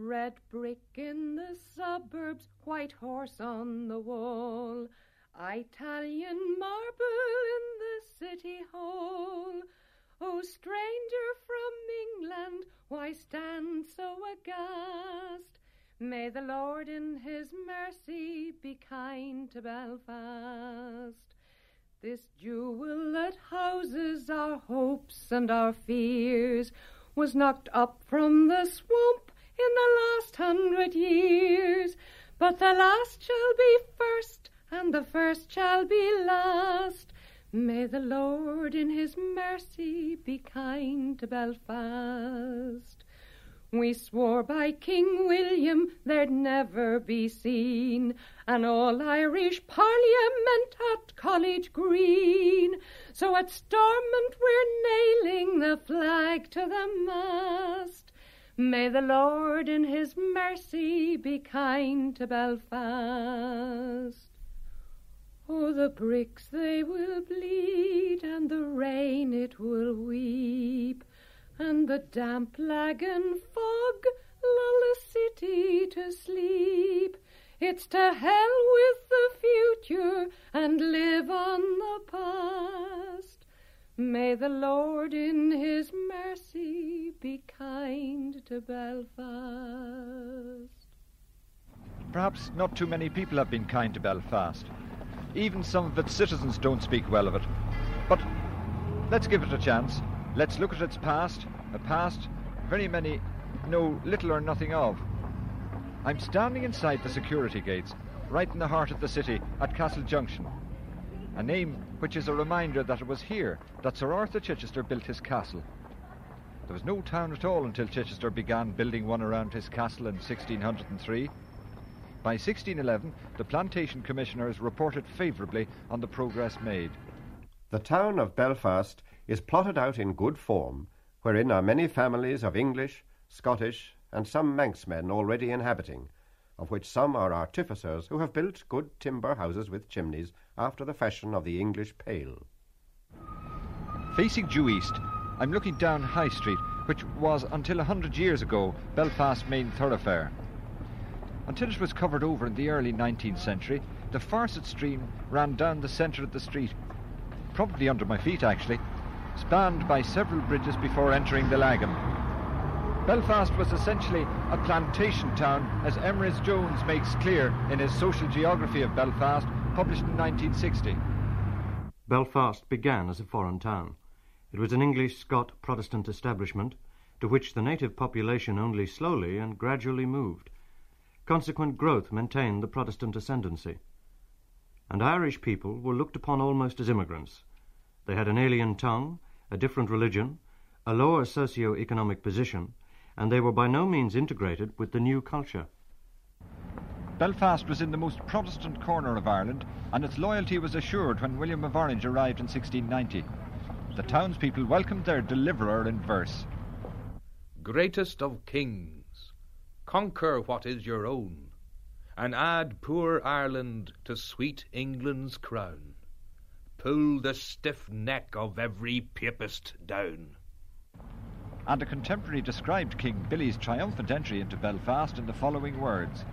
Red brick in the suburbs, white horse on the wall, Italian marble in the city hall. O stranger from England, why stand so aghast? May the Lord in his mercy be kind to Belfast. This jewel that houses our hopes and our fears was knocked up from the swamp in the last hundred years. But the last shall be first, and the first shall be last. May the Lord in his mercy be kind to Belfast. We swore by King William there'd never be seen an all Irish Parliament at College Green. So at Stormont we're nailing the flag to the mast. May the Lord in his mercy be kind to Belfast. Oh, the bricks they will bleed, and the rain it will weep and the damp Lagan fog lull the city to sleep. It's to hell with the future and live on. May the Lord in his mercy be kind to Belfast. Perhaps not too many people have been kind to Belfast. Even some of its citizens don't speak well of it. But let's give it a chance. Let's look at its past, a past very many know little or nothing of. I'm standing inside the security gates, right in the heart of the city, at Castle Junction. A name which is a reminder that it was here that Sir Arthur Chichester built his castle. There was no town at all until Chichester began building one around his castle in 1603. By 1611, the plantation commissioners reported favourably on the progress made. The town of Belfast is plotted out in good form, wherein are many families of English, Scottish, and some Manxmen already inhabiting, of which some are artificers who have built good timber houses with chimneys after the fashion of the English pale. Facing due east, I'm looking down High Street, which was until a hundred years ago Belfast's main thoroughfare. Until it was covered over in the early 19th century, the Farset stream ran down the centre of the street, probably under my feet actually, spanned by several bridges before entering the Lagan. Belfast was essentially a plantation town, as Emrys Jones makes clear in his Social Geography of Belfast, published in 1960. Belfast began as a foreign town. It was an English-Scot Protestant establishment to which the native population only slowly and gradually moved. Consequent growth maintained the Protestant ascendancy. And Irish people were looked upon almost as immigrants. They had an alien tongue, a different religion, a lower socio-economic position, and they were by no means integrated with the new culture. Belfast was in the most Protestant corner of Ireland, and its loyalty was assured when William of Orange arrived in 1690. The townspeople welcomed their deliverer in verse. Greatest of kings, conquer what is your own, and add poor Ireland to sweet England's crown pull the stiff neck of every papist down. And a contemporary described King Billy's triumphant entry into Belfast in the following words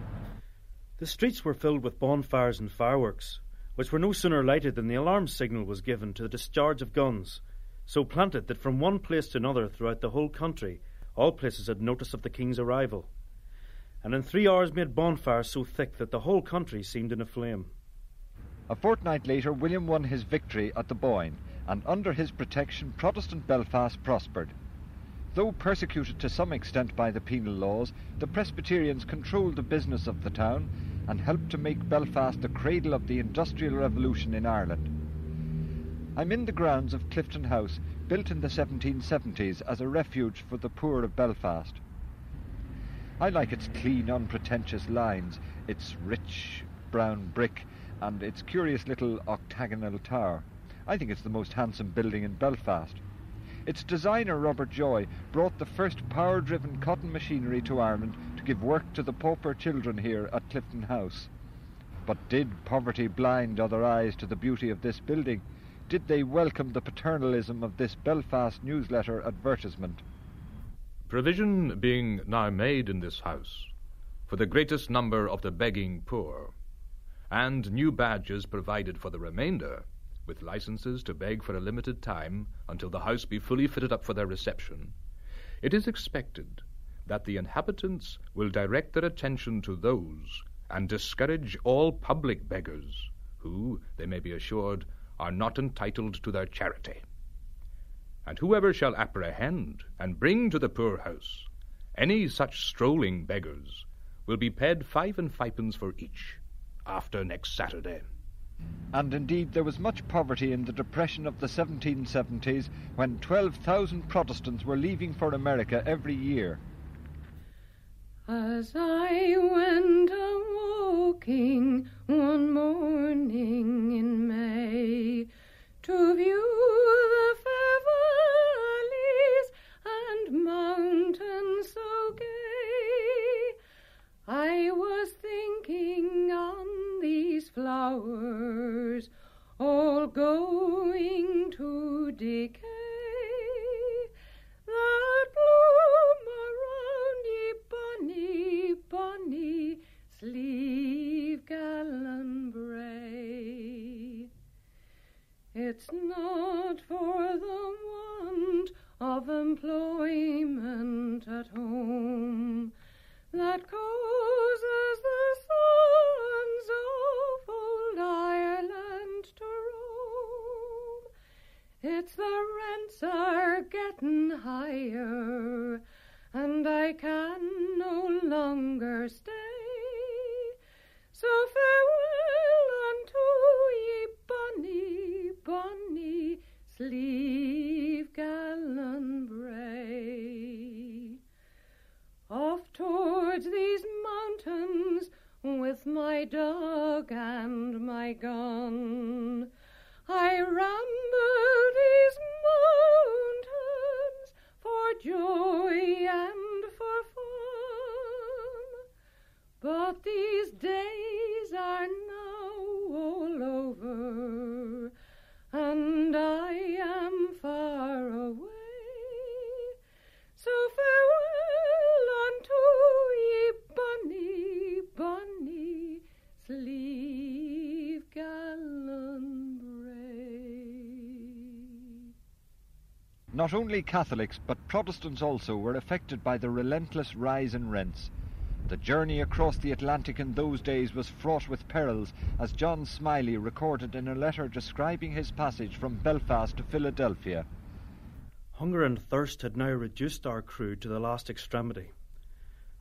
The streets were filled with bonfires and fireworks, which were no sooner lighted than the alarm signal was given to the discharge of guns, so planted that from one place to another throughout the whole country all places had notice of the king's arrival. And in three hours made bonfires so thick that the whole country seemed in a flame. A fortnight later, William won his victory at the Boyne, and under his protection, Protestant Belfast prospered. Though persecuted to some extent by the penal laws, the Presbyterians controlled the business of the town and helped to make Belfast the cradle of the Industrial Revolution in Ireland. I'm in the grounds of Clifton House, built in the 1770s as a refuge for the poor of Belfast. I like its clean, unpretentious lines, its rich brown brick, and its curious little octagonal tower. I think it's the most handsome building in Belfast. Its designer, Robert Joy, brought the first power driven cotton machinery to Ireland to give work to the pauper children here at Clifton House. But did poverty blind other eyes to the beauty of this building? Did they welcome the paternalism of this Belfast newsletter advertisement? Provision being now made in this house for the greatest number of the begging poor, and new badges provided for the remainder, with licenses to beg for a limited time until the house be fully fitted up for their reception, it is expected that the inhabitants will direct their attention to those and discourage all public beggars, who, they may be assured, are not entitled to their charity. And whoever shall apprehend and bring to the poorhouse any such strolling beggars will be paid five and fivepence for each after next Saturday. And indeed, there was much poverty in the depression of the 1770s when 12,000 Protestants were leaving for America every year. As I went a walking one morning in May to view the fair valleys and mountains so gay, I was thinking on these flowers all going to decay that bloom around ye bonny, bonny Slieve Gallion brae. It's not for the want of employment at home that causes the sons of old Ireland to roam. It's the rents are getting higher, and I can no longer stay. So farewell Not only Catholics, but Protestants also were affected by the relentless rise in rents. The journey across the Atlantic in those days was fraught with perils, as John Smiley recorded in a letter describing his passage from Belfast to Philadelphia. Hunger and thirst had now reduced our crew to the last extremity.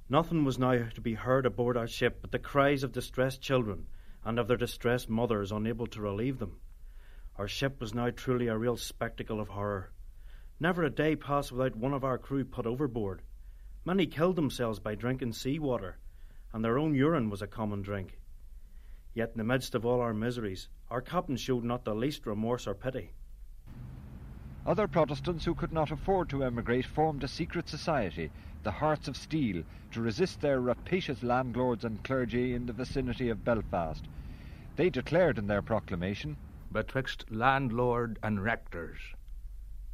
Nothing was now to be heard aboard our ship but the cries of distressed children and of their distressed mothers unable to relieve them. Our ship was now truly a real spectacle of horror. Never a day passed without one of our crew put overboard. Many killed themselves by drinking sea water, and their own urine was a common drink. Yet in the midst of all our miseries, our captain showed not the least remorse or pity. Other Protestants who could not afford to emigrate formed a secret society, the Hearts of Steel, to resist their rapacious landlords and clergy in the vicinity of Belfast. They declared in their proclamation, Betwixt landlord and rectors,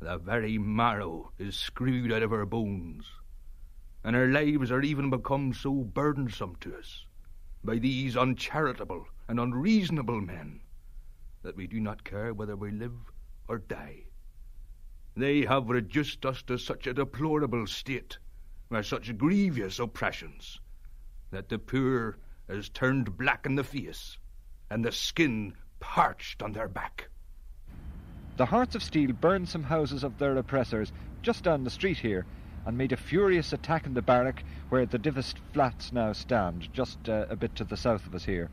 the very marrow is screwed out of our bones, and our lives are even become so burdensome to us by these uncharitable and unreasonable men that we do not care whether we live or die. They have reduced us to such a deplorable state, by such grievous oppressions, that the poor is turned black in the face, and the skin parched on their back. The Hearts of Steel burned some houses of their oppressors just down the street here, and made a furious attack in the barrack where the Divis flats now stand, just uh, a bit to the south of us here.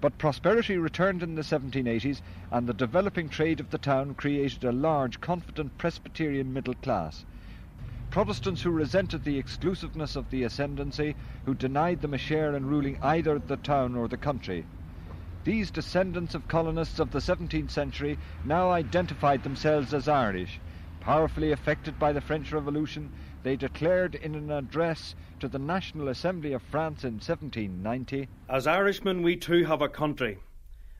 But prosperity returned in the 1780s, and the developing trade of the town created a large, confident Presbyterian middle class. Protestants who resented the exclusiveness of the ascendancy, who denied them a share in ruling either the town or the country. These descendants of colonists of the 17th century now identified themselves as Irish. Powerfully affected by the French Revolution, they declared in an address to the National Assembly of France in 1790 As Irishmen, we too have a country,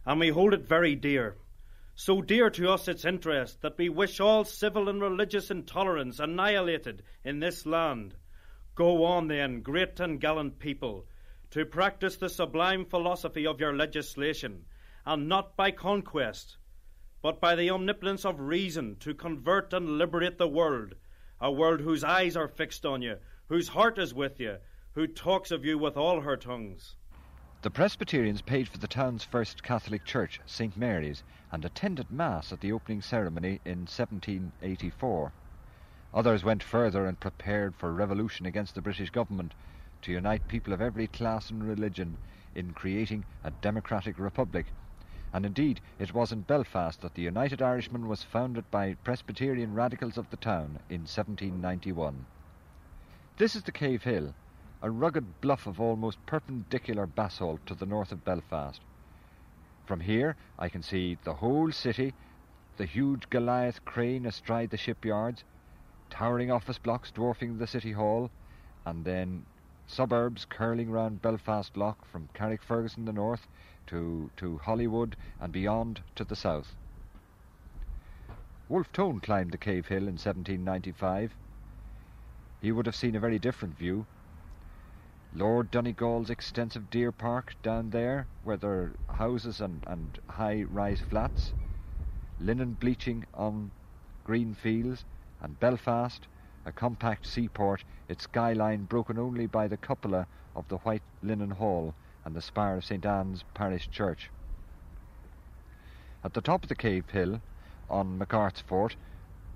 and we hold it very dear. so dear to us its interest that we wish all civil and religious intolerance annihilated in this land. Go on, then, great and gallant people, to practice the sublime philosophy of your legislation, and not by conquest, but by the omnipotence of reason to convert and liberate the world, a world whose eyes are fixed on you, whose heart is with you, who talks of you with all her tongues. The Presbyterians paid for the town's first Catholic church, St. Mary's, and attended Mass at the opening ceremony in 1784. Others went further and prepared for revolution against the British government to unite people of every class and religion in creating a democratic republic. And indeed, it was in Belfast that the United Irishmen was founded by Presbyterian radicals of the town in 1791. This is the Cave Hill, a rugged bluff of almost perpendicular basalt to the north of Belfast. From here I can see the whole city, the huge Goliath crane astride the shipyards, towering office blocks dwarfing the City Hall, and then suburbs curling round Belfast Lough from Carrickfergus in the north to, to Holywood and beyond to the south. Wolfe Tone climbed the Cave Hill in 1795. He would have seen a very different view. Lord Donegall's extensive deer park down there, where there are houses and, and high rise flats, linen bleaching on green fields, and Belfast, a compact seaport, its skyline broken only by the cupola of the White Linen Hall and the spire of St Anne's Parish Church. At the top of the Cave Hill, on McArt's Fort,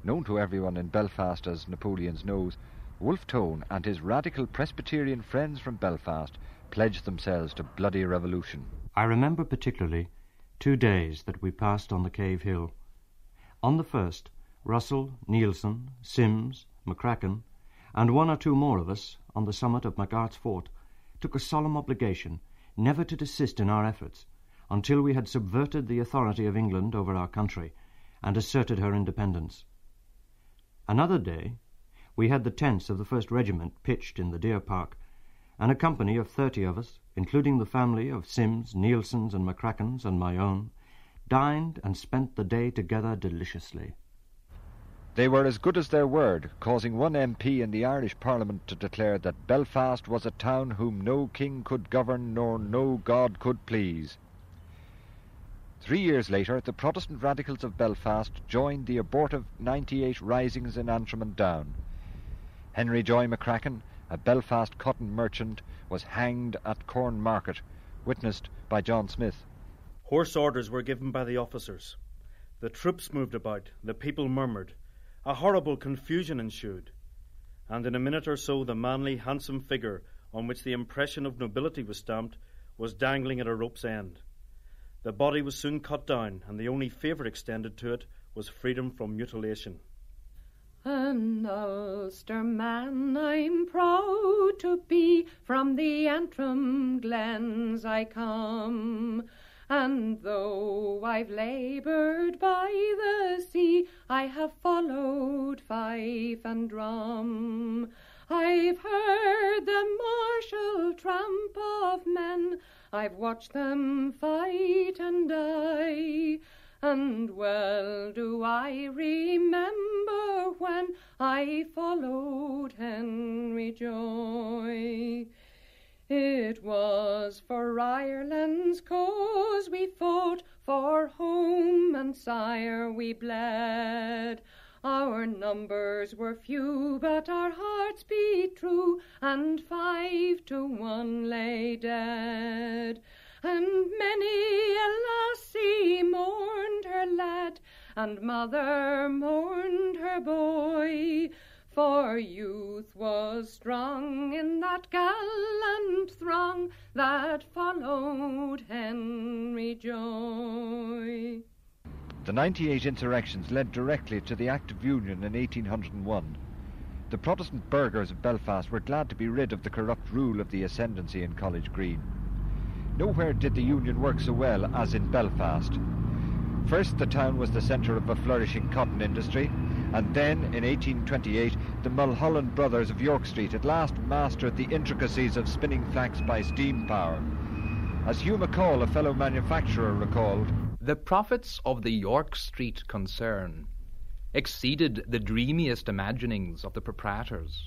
known to everyone in Belfast as Napoleon's Nose, Wolfe Tone and his radical Presbyterian friends from Belfast pledged themselves to bloody revolution. I remember particularly two days that we passed on the Cave Hill. On the first, Russell, Neilson, Simms, McCracken, and one or two more of us on the summit of McArt's Fort took a solemn obligation never to desist in our efforts until we had subverted the authority of England over our country and asserted her independence. Another day, we had the tents of the first regiment pitched in the deer park, and a company of thirty of us, including the family of Simms, Neilsons, and McCrackens, and my own, dined and spent the day together deliciously. They were as good as their word, causing one MP in the Irish Parliament to declare that Belfast was a town whom no king could govern nor no God could please. Three years later, the Protestant radicals of Belfast joined the abortive 98 risings in Antrim and Down. Henry Joy McCracken, a Belfast cotton merchant, was hanged at Corn Market, witnessed by John Smith. Hoarse orders were given by the officers. The troops moved about, the people murmured. A horrible confusion ensued, and in a minute or so the manly, handsome figure on which the impression of nobility was stamped was dangling at a rope's end. The body was soon cut down, and the only favour extended to it was freedom from mutilation. An Ulster man I'm proud to be, from the Antrim glens I come. And though I've laboured by the sea, I have followed fife and drum. I've heard the martial tramp of men, I've watched them fight and die. And well do I remember when I followed Henry Joy. It was for Ireland's cause we fought, for home and sire we bled. Our numbers were few, but our hearts beat true, and five to one lay dead. And many a lassie mourned her lad, and mother mourned her boy. For youth was strong in that gallant throng that followed Henry Joy. The 98 insurrections led directly to the Act of Union in 1801. The Protestant burghers of Belfast were glad to be rid of the corrupt rule of the ascendancy in College Green. Nowhere did the Union work so well as in Belfast. First, the town was the centre of a flourishing cotton industry, and then, in 1828, the Mulholland brothers of York Street at last mastered the intricacies of spinning flax by steam power. As Hugh McCall, a fellow manufacturer, recalled, The profits of the York Street concern exceeded the dreamiest imaginings of the proprietors.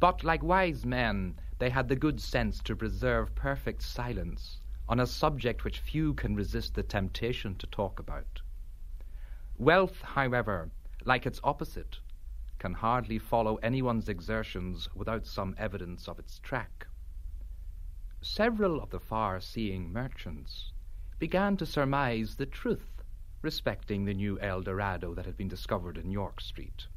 But, like wise men, they had the good sense to preserve perfect silence on a subject which few can resist the temptation to talk about. Wealth, however, like its opposite, can hardly follow anyone's exertions without some evidence of its track. Several of the far seeing merchants began to surmise the truth respecting the new El Dorado that had been discovered in York Street,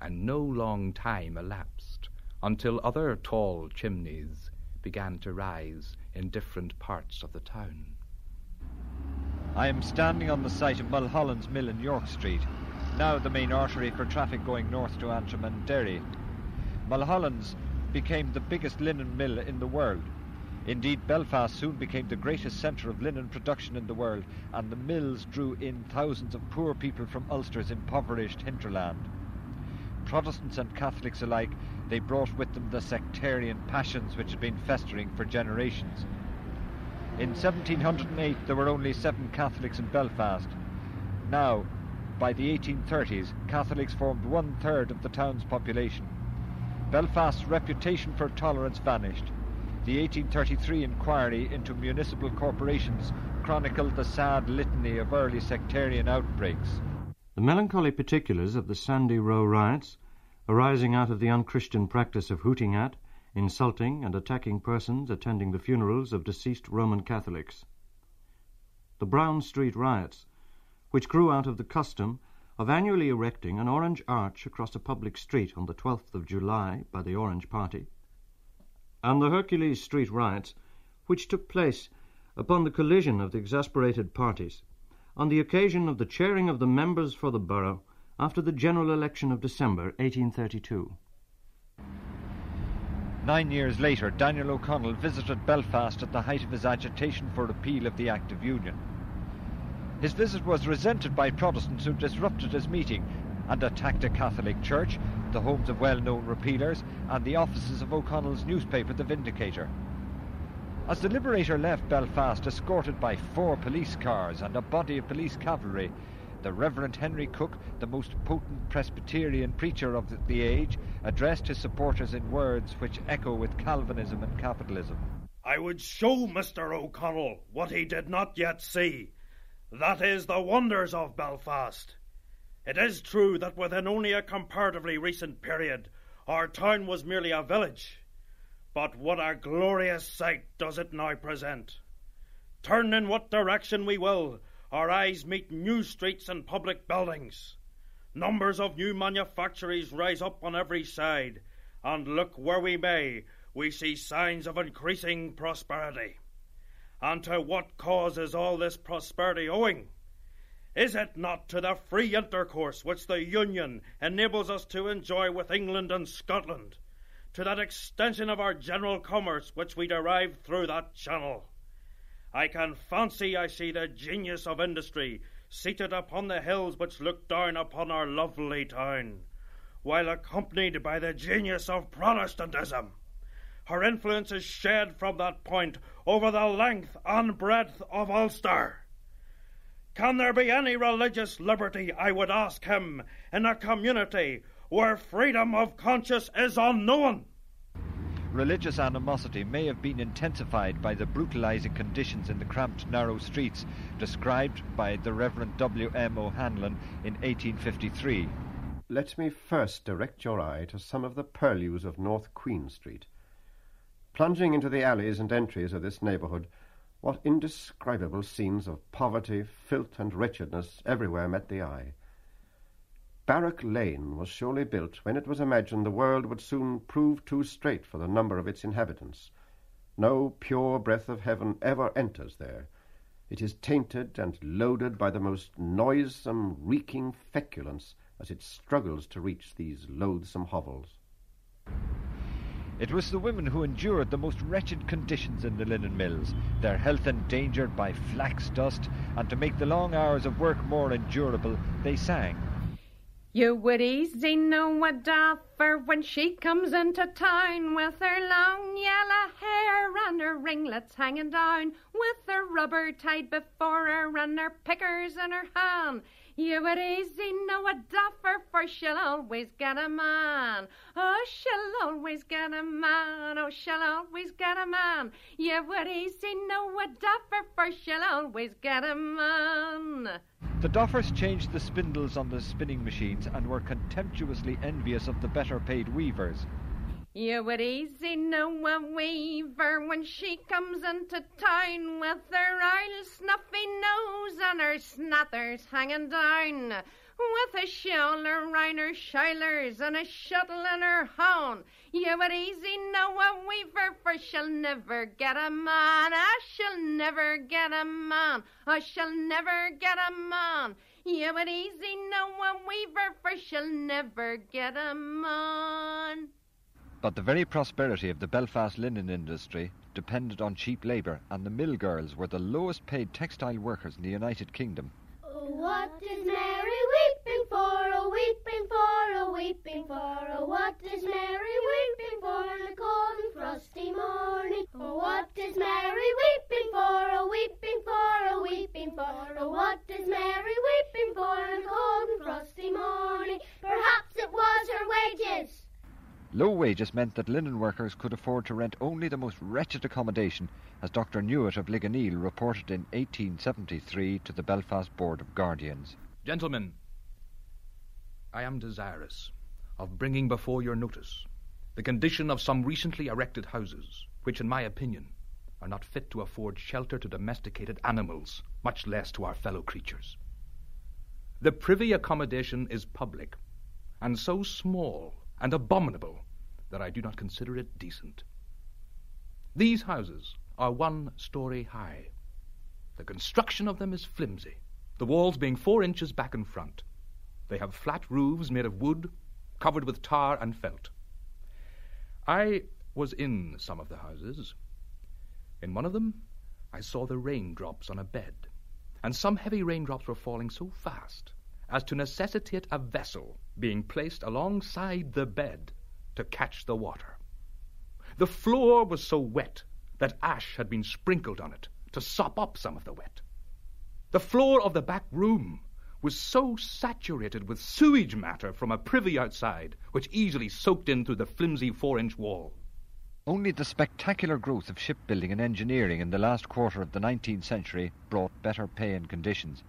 and no long time elapsed until other tall chimneys began to rise in different parts of the town. I am standing on the site of Mulholland's Mill in York Street, now the main artery for traffic going north to Antrim and Derry. Mulholland's became the biggest linen mill in the world. Indeed, Belfast soon became the greatest centre of linen production in the world, and the mills drew in thousands of poor people from Ulster's impoverished hinterland. Protestants and Catholics alike, they brought with them the sectarian passions which had been festering for generations. In 1708 there were only seven Catholics in Belfast. Now, by the 1830s, Catholics formed one third of the town's population. Belfast's reputation for tolerance vanished. The 1833 inquiry into municipal corporations chronicled the sad litany of early sectarian outbreaks. The melancholy particulars of the Sandy Row riots, arising out of the unchristian practice of hooting at, insulting, and attacking persons attending the funerals of deceased Roman Catholics. The Brown Street riots, which grew out of the custom of annually erecting an orange arch across a public street on the 12th of July by the Orange Party, and the Hercules Street riots, which took place upon the collision of the exasperated parties on the occasion of the chairing of the members for the borough after the general election of December 1832. Nine years later, Daniel O'Connell visited Belfast at the height of his agitation for repeal of the Act of Union. His visit was resented by Protestants who disrupted his meeting and attacked a Catholic church, the homes of well known repealers, and the offices of O'Connell's newspaper, The Vindicator. As the Liberator left Belfast escorted by four police cars and a body of police cavalry, the Reverend Henry Cooke, the most potent Presbyterian preacher of the age, addressed his supporters in words which echo with Calvinism and capitalism. I would show Mr. O'Connell what he did not yet see. That is the wonders of Belfast. It is true that within only a comparatively recent period our town was merely a village. But what a glorious sight does it now present! Turn in what direction we will, our eyes meet new streets and public buildings. Numbers of new manufactories rise up on every side, and look where we may, we see signs of increasing prosperity. And to what cause is all this prosperity owing? Is it not to the free intercourse which the Union enables us to enjoy with England and Scotland, to that extension of our general commerce which we derive through that channel? I can fancy I see the genius of industry seated upon the hills which look down upon our lovely town, while accompanied by the genius of Protestantism. Her influence is shed from that point over the length and breadth of Ulster. Can there be any religious liberty, I would ask him, in a community where freedom of conscience is unknown? Religious animosity may have been intensified by the brutalizing conditions in the cramped, narrow streets described by the Reverend W. M. O'Hanlon in 1853. Let me first direct your eye to some of the purlieus of North Queen Street. Plunging into the alleys and entries of this neighbourhood, what indescribable scenes of poverty, filth, and wretchedness everywhere met the eye. Barrack Lane was surely built when it was imagined the world would soon prove too strait for the number of its inhabitants. No pure breath of heaven ever enters there. It is tainted and loaded by the most noisome, reeking feculence as it struggles to reach these loathsome hovels. It was the women who endured the most wretched conditions in the linen mills, their health endangered by flax dust, and to make the long hours of work more endurable, they sang. You would easy know a doffer when she comes into town with her long yellow hair and her her ringlets hanging down, with her rubber tied before her and her pickers in her hand. You would easy know a doffer, for she'll always get a man. Oh, she'll always get a man. Oh, she'll always get a man. You would easy know a doffer, for she'll always get a man. The Doffers changed the spindles on the spinning machines and were contemptuously envious of the better paid weavers. You would easy know a weaver when she comes into town with her old snuffy nose and her snathers hanging down, with a shawl around her shoulders and a shuttle in her horn. You would easy know a weaver, for she'll never get a man. Ah, she'll never get a man. Oh, she'll never get a man. You would easy know a weaver, for she'll never get a man. But the very prosperity of the Belfast linen industry depended on cheap labour, and the mill girls were the lowest paid textile workers in the United Kingdom. What is Mary weeping for? Oh, weeping for, oh, weeping for. Oh, what is Mary weeping for in a cold and frosty morning? Oh, what is Mary weeping for? Oh, weeping for, oh, weeping for. Oh, what is Mary weeping for in a cold and frosty morning? Perhaps it was her wages. Low wages meant that linen workers could afford to rent only the most wretched accommodation, as Dr. Newitt of Ligoniel reported in 1873 to the Belfast Board of Guardians. Gentlemen, I am desirous of bringing before your notice the condition of some recently erected houses, which, in my opinion, are not fit to afford shelter to domesticated animals, much less to our fellow creatures. The privy accommodation is public, and so small and abominable that I do not consider it decent. These houses are one story high. The construction of them is flimsy, the walls being four inches back and front. They have flat roofs made of wood, covered with tar and felt. I was in some of the houses. In one of them, I saw the raindrops on a bed, and some heavy raindrops were falling so fast as to necessitate a vessel being placed alongside the bed to catch the water. The floor was so wet that ash had been sprinkled on it to sop up some of the wet. The floor of the back room was so saturated with sewage matter from a privy outside, which easily soaked in through the flimsy four inch wall. Only the spectacular growth of shipbuilding and engineering in the last quarter of the 19th century brought better pay and conditions.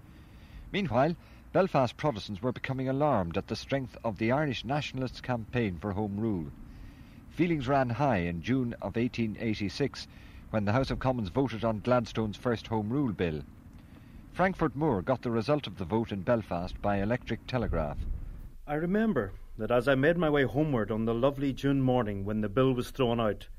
Meanwhile, Belfast Protestants were becoming alarmed at the strength of the Irish nationalists' campaign for Home Rule. Feelings ran high in June of 1886 when the House of Commons voted on Gladstone's first Home Rule Bill. Frankfort Moore got the result of the vote in Belfast by electric telegraph. I remember that as I made my way homeward on the lovely June morning when the bill was thrown out,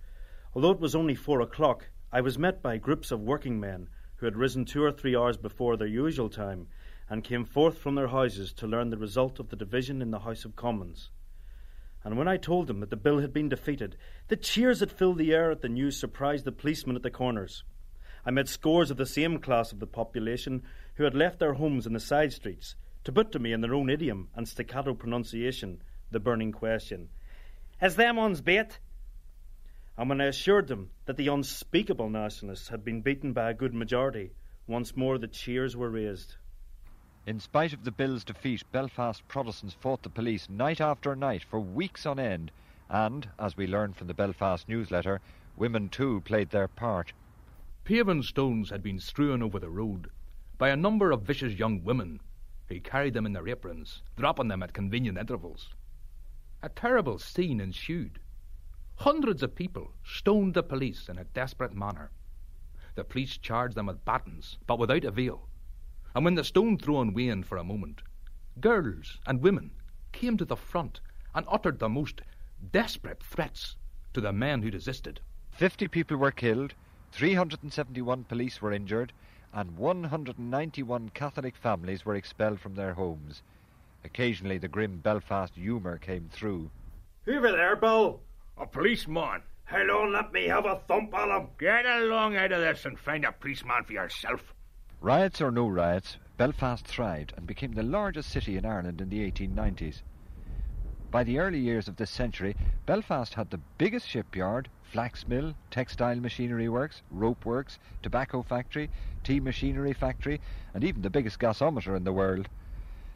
although it was only four o'clock, I was met by groups of working men who had risen two or three hours before their usual time and came forth from their houses to learn the result of the division in the House of Commons. And when I told them that the bill had been defeated, the cheers that filled the air at the news surprised the policemen at the corners. I met scores of the same class of the population who had left their homes in the side streets to put to me in their own idiom and staccato pronunciation the burning question Is them ons bait? And when I assured them that the unspeakable nationalists had been beaten by a good majority, once more the cheers were raised. In spite of the bill's defeat, Belfast Protestants fought the police night after night for weeks on end, and, as we learned from the Belfast newsletter, women too played their part. Paving stones had been strewn over the road by a number of vicious young women who carried them in their aprons, dropping them at convenient intervals. A terrible scene ensued. Hundreds of people stoned the police in a desperate manner. The police charged them with batons, but without avail and when the stone throwing waned for a moment, girls and women came to the front and uttered the most desperate threats to the men who resisted. Fifty people were killed, 371 police were injured, and 191 Catholic families were expelled from their homes. Occasionally, the grim Belfast humour came through. Over there, Bill. A policeman. Hello, let me have a thump on him. Get along out of this and find a policeman for yourself. Riots or no riots, Belfast thrived and became the largest city in Ireland in the 1890s. By the early years of this century, Belfast had the biggest shipyard, flax mill, textile machinery works, rope works, tobacco factory, tea machinery factory, and even the biggest gasometer in the world.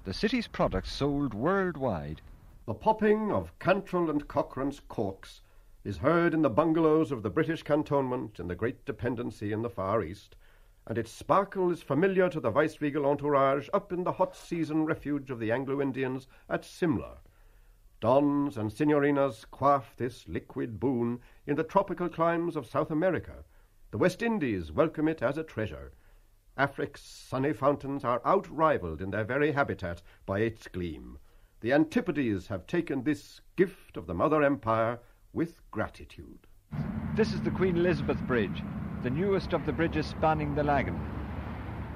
The city's products sold worldwide. The popping of Cantrell and Cochrane's corks is heard in the bungalows of the British cantonment in the great dependency in the Far East, and its sparkle is familiar to the viceregal entourage up in the hot season refuge of the Anglo Indians at Simla. Dons and signorinas quaff this liquid boon in the tropical climes of South America. The West Indies welcome it as a treasure. Afric's sunny fountains are outrivaled in their very habitat by its gleam. The Antipodes have taken this gift of the Mother Empire with gratitude. This is the Queen Elizabeth Bridge, the newest of the bridges spanning the Lagan.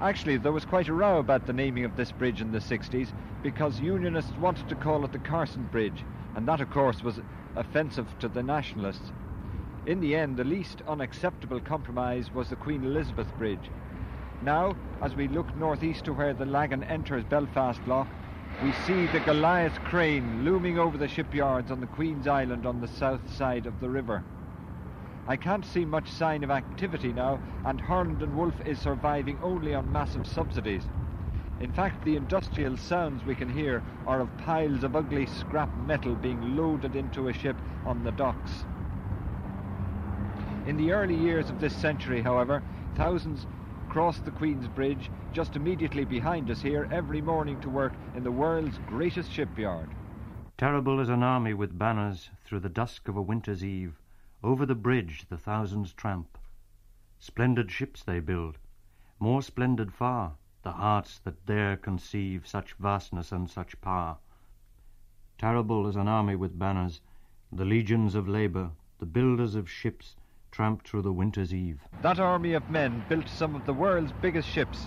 Actually, there was quite a row about the naming of this bridge in the 60s because Unionists wanted to call it the Carson Bridge, and that, of course, was offensive to the Nationalists. In the end, the least unacceptable compromise was the Queen Elizabeth Bridge. Now, as we look northeast to where the Lagan enters Belfast Lough, we see the Goliath crane looming over the shipyards on the Queen's Island on the south side of the river. I can't see much sign of activity now, and Harland & Wolff is surviving only on massive subsidies. In fact, the industrial sounds we can hear are of piles of ugly scrap metal being loaded into a ship on the docks. In the early years of this century, however, thousands crossed the Queen's Bridge just immediately behind us here every morning to work in the world's greatest shipyard. Terrible as an army with banners through the dusk of a winter's eve, over the bridge the thousands tramp. Splendid ships they build, more splendid far, the hearts that dare conceive such vastness and such power. Terrible as an army with banners, the legions of labour, the builders of ships, tramp through the winter's eve. That army of men built some of the world's biggest ships.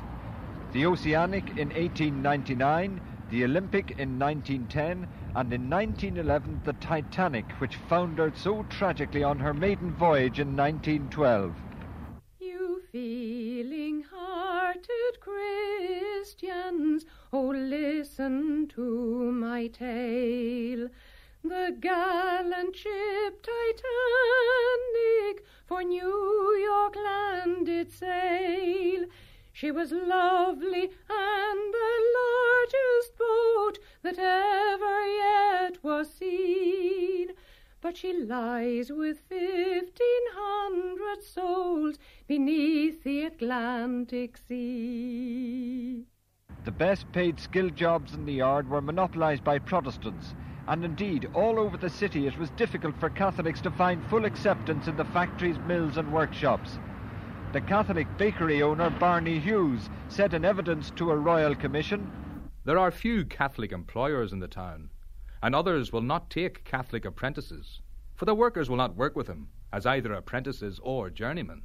The Oceanic in 1899, the Olympic in 1910, and in 1911 the Titanic, which foundered so tragically on her maiden voyage in 1912. You feeling hearted Christians, oh listen to my tale. The gallant ship Titanic for New York land did sail. She was lovely and the largest boat that ever. But she lies with fifteen hundred souls beneath the Atlantic Sea. The best paid skilled jobs in the yard were monopolised by Protestants, and indeed all over the city it was difficult for Catholics to find full acceptance in the factories, mills, and workshops. The Catholic bakery owner Barney Hughes said in evidence to a royal commission There are few Catholic employers in the town, and others will not take Catholic apprentices, for the workers will not work with them as either apprentices or journeymen.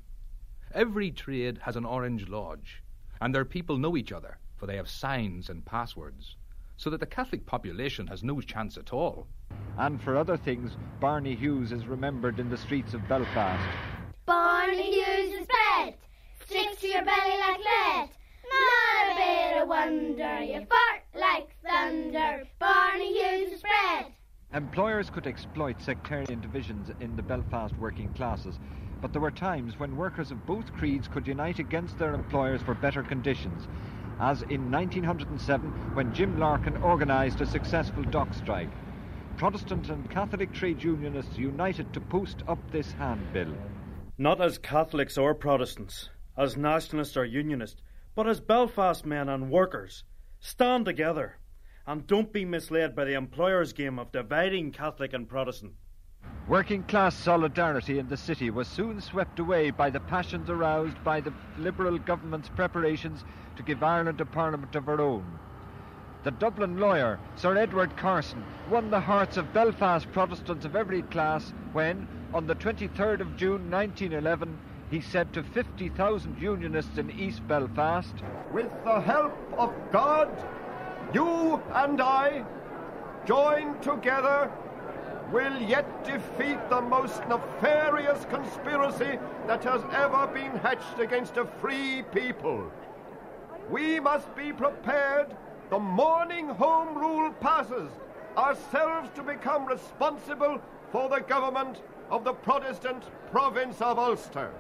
Every trade has an orange lodge, and their people know each other, for they have signs and passwords, so that the Catholic population has no chance at all. And for other things, Barney Hughes is remembered in the streets of Belfast. Barney Hughes' bread sticks to your belly like lead. Not a bit of wonder, you fart like thunder. Barney Hughes' bread. Employers could exploit sectarian divisions in the Belfast working classes, but there were times when workers of both creeds could unite against their employers for better conditions, as in 1907 when Jim Larkin organised a successful dock strike. Protestant and Catholic trade unionists united to post up this handbill. Not as Catholics or Protestants, as nationalists or unionists, but as Belfast men and workers. Stand together and don't be misled by the employer's game of dividing Catholic and Protestant. Working class solidarity in the city was soon swept away by the passions aroused by the Liberal government's preparations to give Ireland a parliament of her own. The Dublin lawyer, Sir Edward Carson, won the hearts of Belfast Protestants of every class when, on the 23rd of June 1911, he said to 50,000 Unionists in East Belfast, With the help of God, you and I, joined together, will yet defeat the most nefarious conspiracy that has ever been hatched against a free people. We must be prepared the morning Home Rule passes, ourselves to become responsible for the government of the Protestant province of Ulster.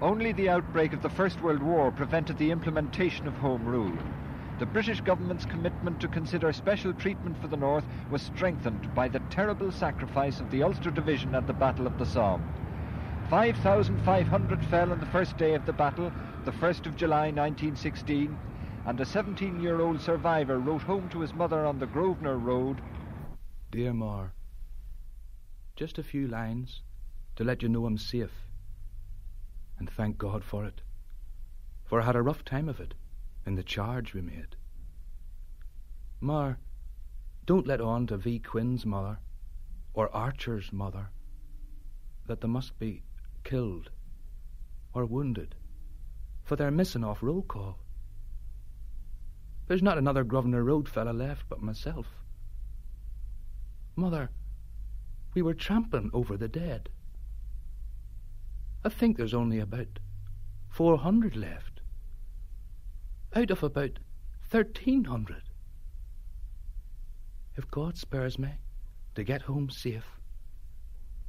Only the outbreak of the First World War prevented the implementation of Home Rule. The British government's commitment to consider special treatment for the North was strengthened by the terrible sacrifice of the Ulster Division at the Battle of the Somme. 5,500 fell on the first day of the battle, the 1st of July 1916, and a 17 year old survivor wrote home to his mother on the Grosvenor Road Dear Mar, just a few lines to let you know I'm safe. And thank God for it, for I had a rough time of it in the charge we made. Mar, don't let on to V. Quinn's mother or Archer's mother that they must be killed or wounded, for they're missing off roll call. There's not another Grosvenor Road fella left but myself. Mother, we were tramping over the dead. I think there's only about 400 left. Out of about 1,300. If God spares me to get home safe,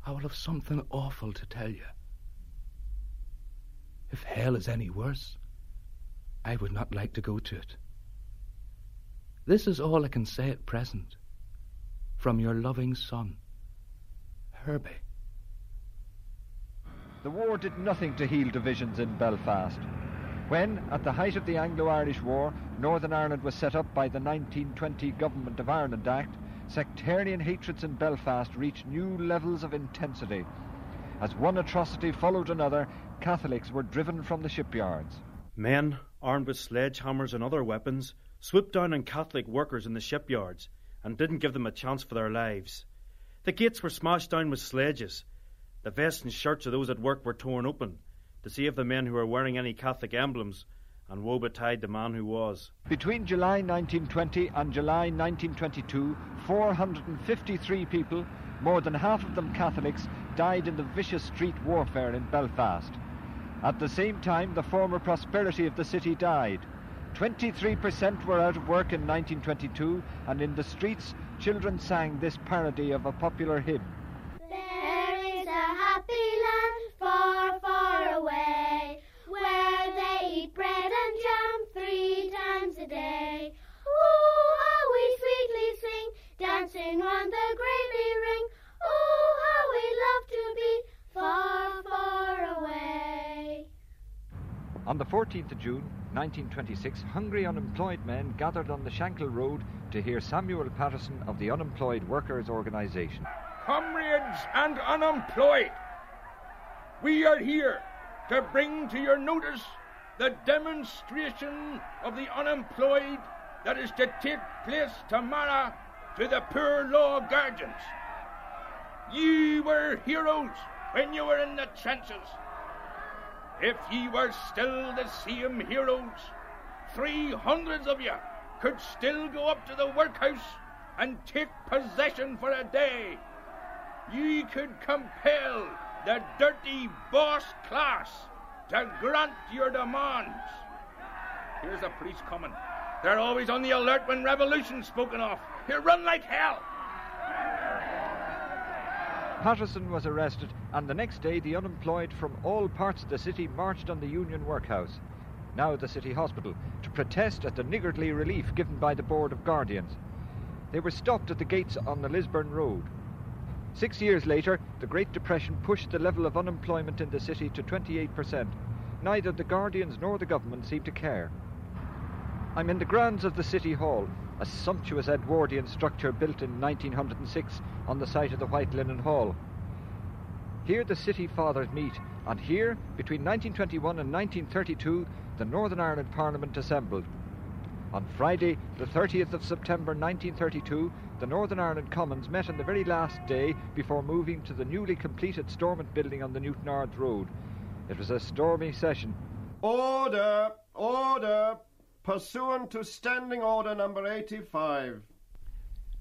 I will have something awful to tell you. If hell is any worse, I would not like to go to it. This is all I can say at present. From your loving son, Herbie. The war did nothing to heal divisions in Belfast. When, at the height of the Anglo-Irish War, Northern Ireland was set up by the 1920 Government of Ireland Act, sectarian hatreds in Belfast reached new levels of intensity. As one atrocity followed another, Catholics were driven from the shipyards. Men, armed with sledgehammers and other weapons, swooped down on Catholic workers in the shipyards and didn't give them a chance for their lives. The gates were smashed down with sledges. The vests and shirts of those at work were torn open to see if the men who were wearing any Catholic emblems, and woe betide the man who was. Between July 1920 and July 1922, 453 people, more than half of them Catholics, died in the vicious street warfare in Belfast. At the same time, the former prosperity of the city died. 23% were out of work in 1922, and in the streets, children sang this parody of a popular hymn. There is a happy land far, far away, where they eat bread and jam three times a day. Oh, how we sweetly sing, dancing round the gravy ring. Oh, how we love to be far, far away. On the 14th of June, 1926, hungry unemployed men gathered on the Shankill Road to hear Samuel Patterson of the Unemployed Workers Organisation. Comrades and unemployed, we are here to bring to your notice the demonstration of the unemployed that is to take place tomorrow to the Poor Law Guardians. Ye were heroes when you were in the trenches. If ye were still the same heroes, three hundreds of you could still go up to the workhouse and take possession for a day. Ye could compel the dirty boss class to grant your demands. Here's the police coming. They're always on the alert when revolution's spoken of. Here, run like hell. Patterson was arrested, and the next day the unemployed from all parts of the city marched on the Union Workhouse, now the City Hospital, to protest at the niggardly relief given by the Board of Guardians. They were stopped at the gates on the Lisburn Road. Six years later, the Great Depression pushed the level of unemployment in the city to 28%. Neither the Guardians nor the government seemed to care. I'm in the grounds of the City Hall, a sumptuous Edwardian structure built in 1906 on the site of the White Linen Hall. Here the city fathers meet, and here, between 1921 and 1932, the Northern Ireland Parliament assembled. On Friday, the 30th of September 1932, the Northern Ireland Commons met on the very last day before moving to the newly completed Stormont building on the Newtownards Road. It was a stormy session. Order! Order! Pursuant to Standing Order number 85.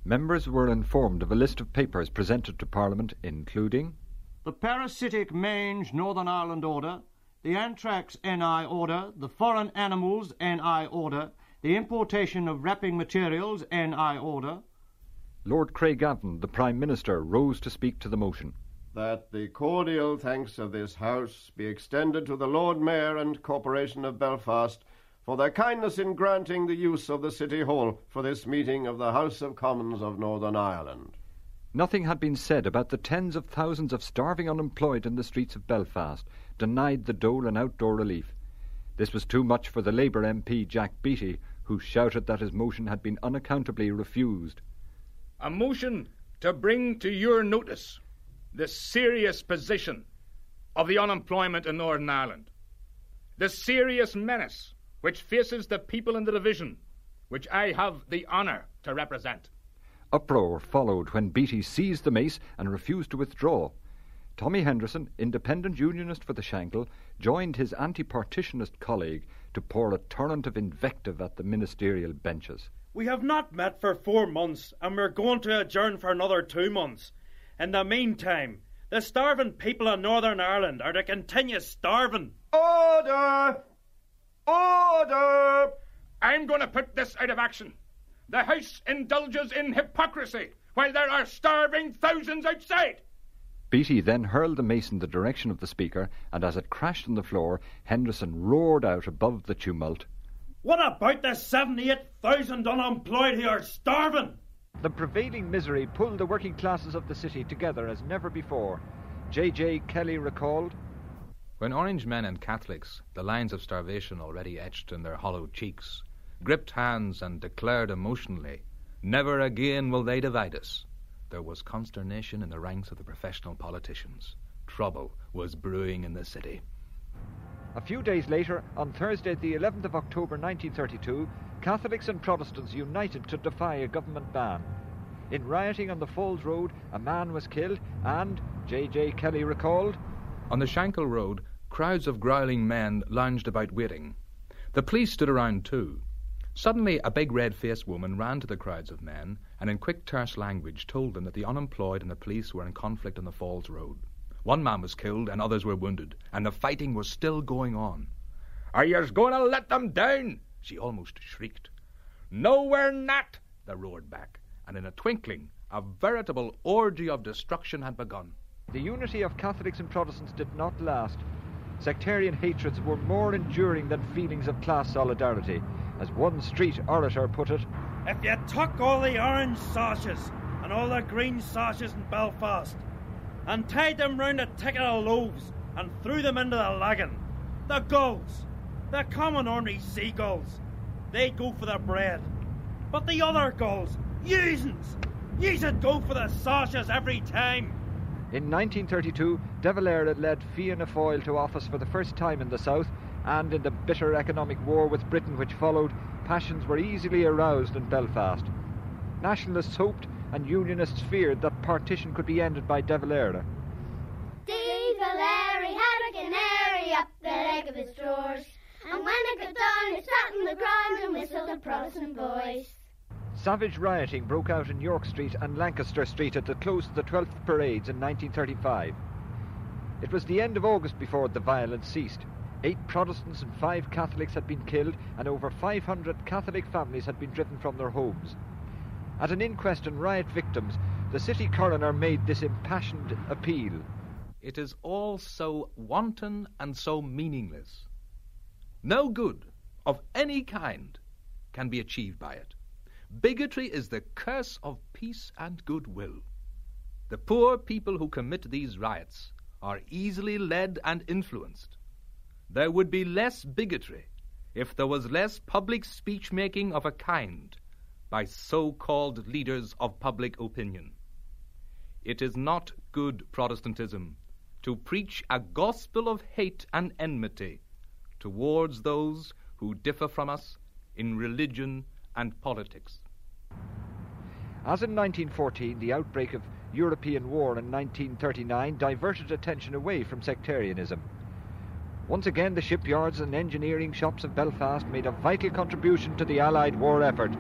Members were informed of a list of papers presented to Parliament, including The Parasitic Mange Northern Ireland Order, the Anthrax NI Order, the Foreign Animals NI Order, the Importation of Wrapping Materials NI Order, Lord Craigavon, the Prime Minister, rose to speak to the motion. That the cordial thanks of this House be extended to the Lord Mayor and Corporation of Belfast for their kindness in granting the use of the City Hall for this meeting of the House of Commons of Northern Ireland. Nothing had been said about the tens of thousands of starving unemployed in the streets of Belfast, denied the dole and outdoor relief. This was too much for the Labour MP Jack Beattie, who shouted that his motion had been unaccountably refused. A motion to bring to your notice the serious position of the unemployment in Northern Ireland, the serious menace which faces the people in the division which I have the honour to represent. Uproar followed when Beattie seized the mace and refused to withdraw. Tommy Henderson, independent unionist for the Shankill, joined his anti partitionist colleague to pour a torrent of invective at the ministerial benches. We have not met for four months, and we're going to adjourn for another two months. In the meantime, the starving people of Northern Ireland are to continue starving. Order! Order! I'm going to put this out of action. The House indulges in hypocrisy while there are starving thousands outside. Beattie then hurled the mace in the direction of the Speaker, and as it crashed on the floor, Henderson roared out above the tumult. What about the 78,000 unemployed who are starving? The prevailing misery pulled the working classes of the city together as never before. J.J. Kelly recalled When Orange men and Catholics, the lines of starvation already etched in their hollow cheeks, gripped hands and declared emotionally, Never again will they divide us, there was consternation in the ranks of the professional politicians. Trouble was brewing in the city. A few days later, on Thursday, the 11th of October 1932, Catholics and Protestants united to defy a government ban. In rioting on the Falls Road, a man was killed, and, J.J. Kelly recalled, On the Shankill Road, crowds of growling men lounged about waiting. The police stood around too. Suddenly, a big red faced woman ran to the crowds of men and, in quick, terse language, told them that the unemployed and the police were in conflict on the Falls Road. One man was killed and others were wounded, and the fighting was still going on. Are yous going to let them down? She almost shrieked. No, we're not, they roared back, and in a twinkling, a veritable orgy of destruction had begun. The unity of Catholics and Protestants did not last. Sectarian hatreds were more enduring than feelings of class solidarity. As one street orator put it, If you took all the orange sashes and all the green sashes in Belfast and tied them round a ticket of loaves and threw them into the Lagan, the gulls, the common ornery seagulls, they'd go for the bread. But the other gulls, usins, you'd go for the sashes every time. In 1932, De Valera led Fianna Fáil to office for the first time in the South, and in the bitter economic war with Britain which followed, passions were easily aroused in Belfast. Nationalists hoped and Unionists feared that partition could be ended by De Valera. De Valera had a canary up the leg of his drawers, and when it got down, it sat in the ground and whistled a Protestant voice. Savage rioting broke out in York Street and Lancaster Street at the close of the 12th parades in 1935. It was the end of August before the violence ceased. Eight Protestants and five Catholics had been killed, and over 500 Catholic families had been driven from their homes. At an inquest on riot victims, the city coroner made this impassioned appeal. It is all so wanton and so meaningless. No good of any kind can be achieved by it. Bigotry is the curse of peace and goodwill. The poor people who commit these riots are easily led and influenced. There would be less bigotry if there was less public speech making of a kind by so called leaders of public opinion. It is not good Protestantism to preach a gospel of hate and enmity towards those who differ from us in religion and politics. As in 1914, the outbreak of European war in 1939 diverted attention away from sectarianism. Once again, the shipyards and engineering shops of Belfast made a vital contribution to the Allied war effort.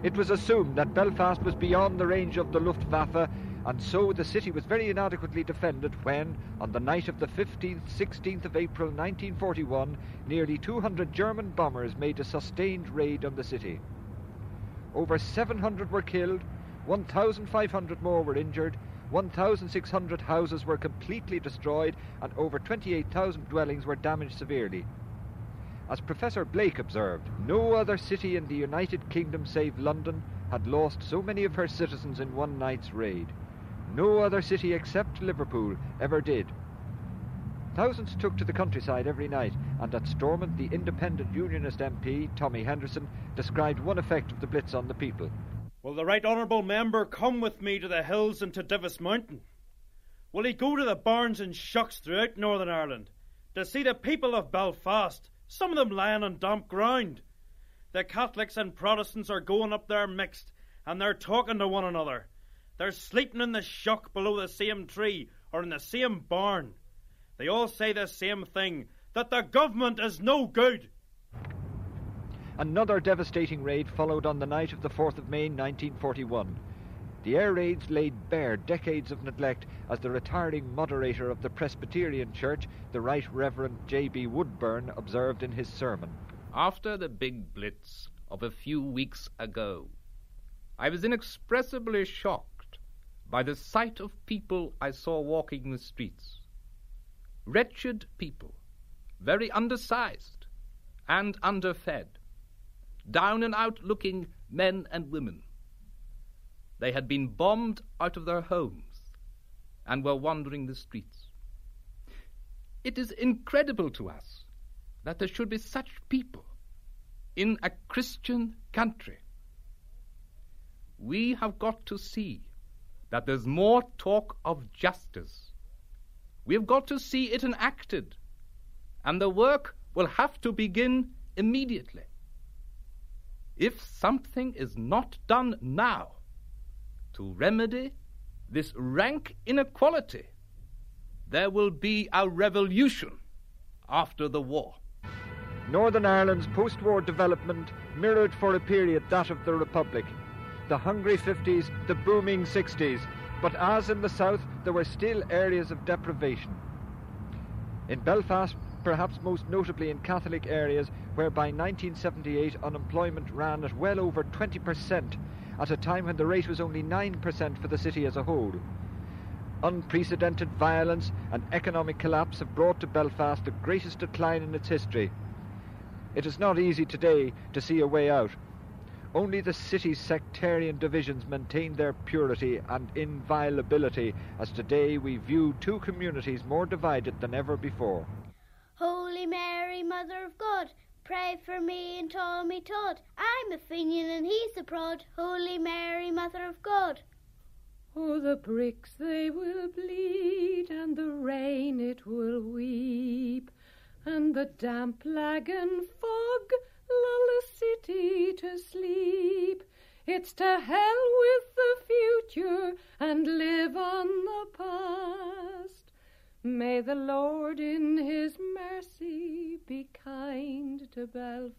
It was assumed that Belfast was beyond the range of the Luftwaffe, and so the city was very inadequately defended when, on the night of the 15th 16th of April 1941, nearly 200 German bombers made a sustained raid on the city. Over 700 were killed, 1,500 more were injured, 1,600 houses were completely destroyed, and over 28,000 dwellings were damaged severely. As Professor Blake observed, no other city in the United Kingdom save London had lost so many of her citizens in one night's raid. No other city except Liverpool ever did. Thousands took to the countryside every night, and at Stormont, the independent Unionist MP, Tommy Henderson, described one effect of the Blitz on the people. Will the right honourable member come with me to the hills and to Divis Mountain? Will he go to the barns and shucks throughout Northern Ireland to see the people of Belfast some of them lying on damp ground. The Catholics and Protestants are going up there mixed, and they're talking to one another. They're sleeping in the shock below the same tree or in the same barn. They all say the same thing that the government is no good. Another devastating raid followed on the night of the 4th of May 1941. The air raids laid bare decades of neglect as the retiring moderator of the Presbyterian Church, the Right Reverend J.B. Woodburn, observed in his sermon. After the big blitz of a few weeks ago, I was inexpressibly shocked by the sight of people I saw walking the streets. Wretched people, very undersized and underfed, down and out looking men and women they had been bombed out of their homes and were wandering the streets. It is incredible to us that there should be such people in a Christian country. We have got to see that there's more talk of justice. We've got to see it enacted, and the work will have to begin immediately. If something is not done now, to remedy this rank inequality, there will be a revolution after the war. Northern Ireland's post war development mirrored for a period that of the Republic. The hungry 50s, the booming 60s, but as in the South, there were still areas of deprivation. In Belfast, perhaps most notably in Catholic areas, where by 1978 unemployment ran at well over 20%, at a time when the rate was only 9% for the city as a whole. Unprecedented violence and economic collapse have brought to Belfast the greatest decline in its history. It is not easy today to see a way out. Only the city's sectarian divisions maintain their purity and inviolability, as today we view two communities more divided than ever before. Holy Mary, Mother of God, Pray for me and Tommy Todd. I'm a Fenian and he's a prod. Holy Mary, Mother of God. Oh, the bricks they will bleed, and the rain it will weep, and the damp Lagan fog lull the city to sleep. It's to hell with the future and live on the past. May the Lord in his mercy be kind to Belfast.